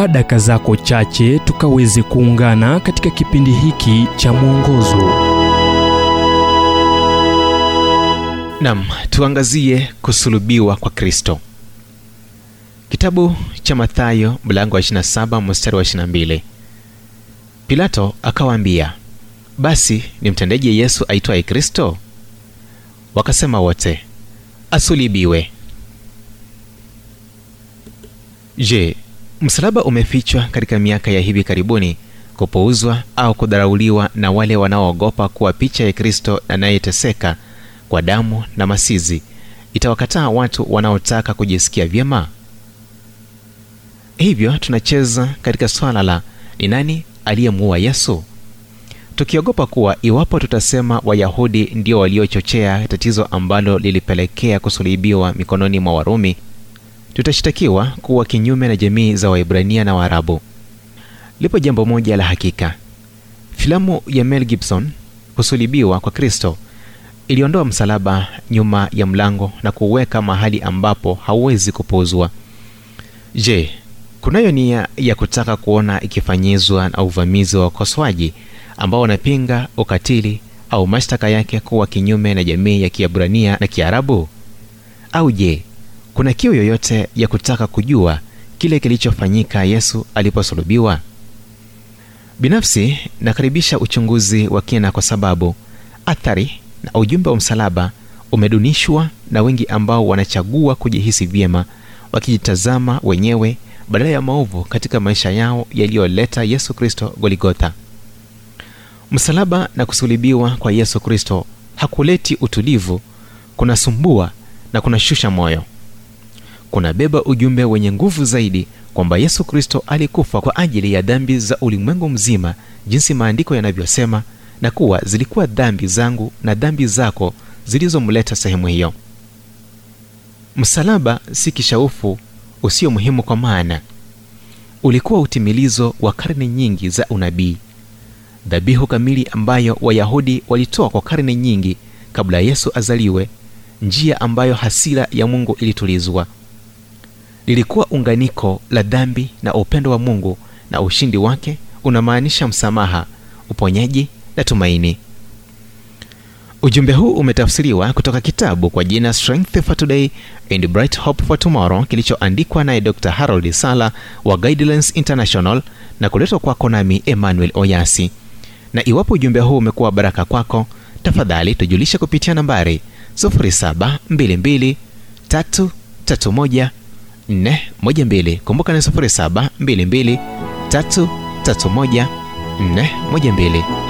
chukua daka zako chache tukaweze kuungana katika kipindi hiki cha mwongozo. Nam tuangazie kusulubiwa kwa kristo. Kitabu cha mathayo mlango wa 27 mstari wa 22 pilato akawaambia basi nimtendeje yesu aitwaye kristo? Wakasema wote asulibiwe je msalaba umefichwa katika miaka ya hivi karibuni kupuuzwa au kudharauliwa na wale wanaoogopa kuwa picha ya kristo anayeteseka kwa damu na masizi itawakataa watu wanaotaka kujisikia vyema? Hivyo tunacheza katika swala la ni nani aliyemuua yesu? Tukiogopa kuwa iwapo tutasema wayahudi ndio waliochochea tatizo ambalo lilipelekea kusulibiwa mikononi mwa warumi tutashitakiwa kuwa kinyume na jamii za waibrania na waarabu. Lipo jambo moja la hakika. Filamu ya mel gibson kusulibiwa kwa kristo. Iliondoa msalaba nyuma ya mlango na kuweka mahali ambapo hauwezi kupuuzwa je kunayo nia ya kutaka kuona ikifanyizwa na uvamizi wa wakosoaji ambao wanapinga ukatili au mashtaka yake kuwa kinyume na jamii ya kiabrania na kiarabu? Au je kuna kiu yoyote ya kutaka kujua kile kilichofanyika yesu aliposulubiwa? Binafsi nakaribisha uchunguzi wa kina kwa sababu athari na ujumbe wa msalaba umedunishwa na wengi ambao wanachagua kujihisi vyema wakijitazama wenyewe badala ya maovu katika maisha yao yaliyoleta yesu kristo goligotha msalaba na kusulibiwa kwa yesu kristo hakuleti utulivu kunasumbua na kunashusha moyo kunabeba ujumbe wenye nguvu zaidi kwamba yesu kristo alikufa kwa ajili ya dhambi za ulimwengu mzima jinsi maandiko yanavyosema na kuwa zilikuwa dhambi zangu na dhambi zako zilizomleta sehemu hiyo. Msalaba si kishaufu usio muhimu kwa maana. Ulikuwa utimilizo wa karne nyingi za unabii. Dhabihu kamili ambayo wayahudi walitoa kwa karne nyingi kabla yesu azaliwe njia ambayo hasira ya mungu ilitulizwa lilikuwa unganiko la dhambi na upendo wa mungu na ushindi wake unamaanisha msamaha uponyaji na tumaini. Ujumbe huu umetafsiriwa kutoka kitabu kwa jina strength for today and bright hope for tomorrow kilichoandikwa naye dr harold sala wa guidelines international na kuletwa kwako nami emmanuel oyasi. Na iwapo ujumbe huu umekuwa baraka kwako tafadhali tujulishe kupitia nambari 722 kumbuka ni 722 331 412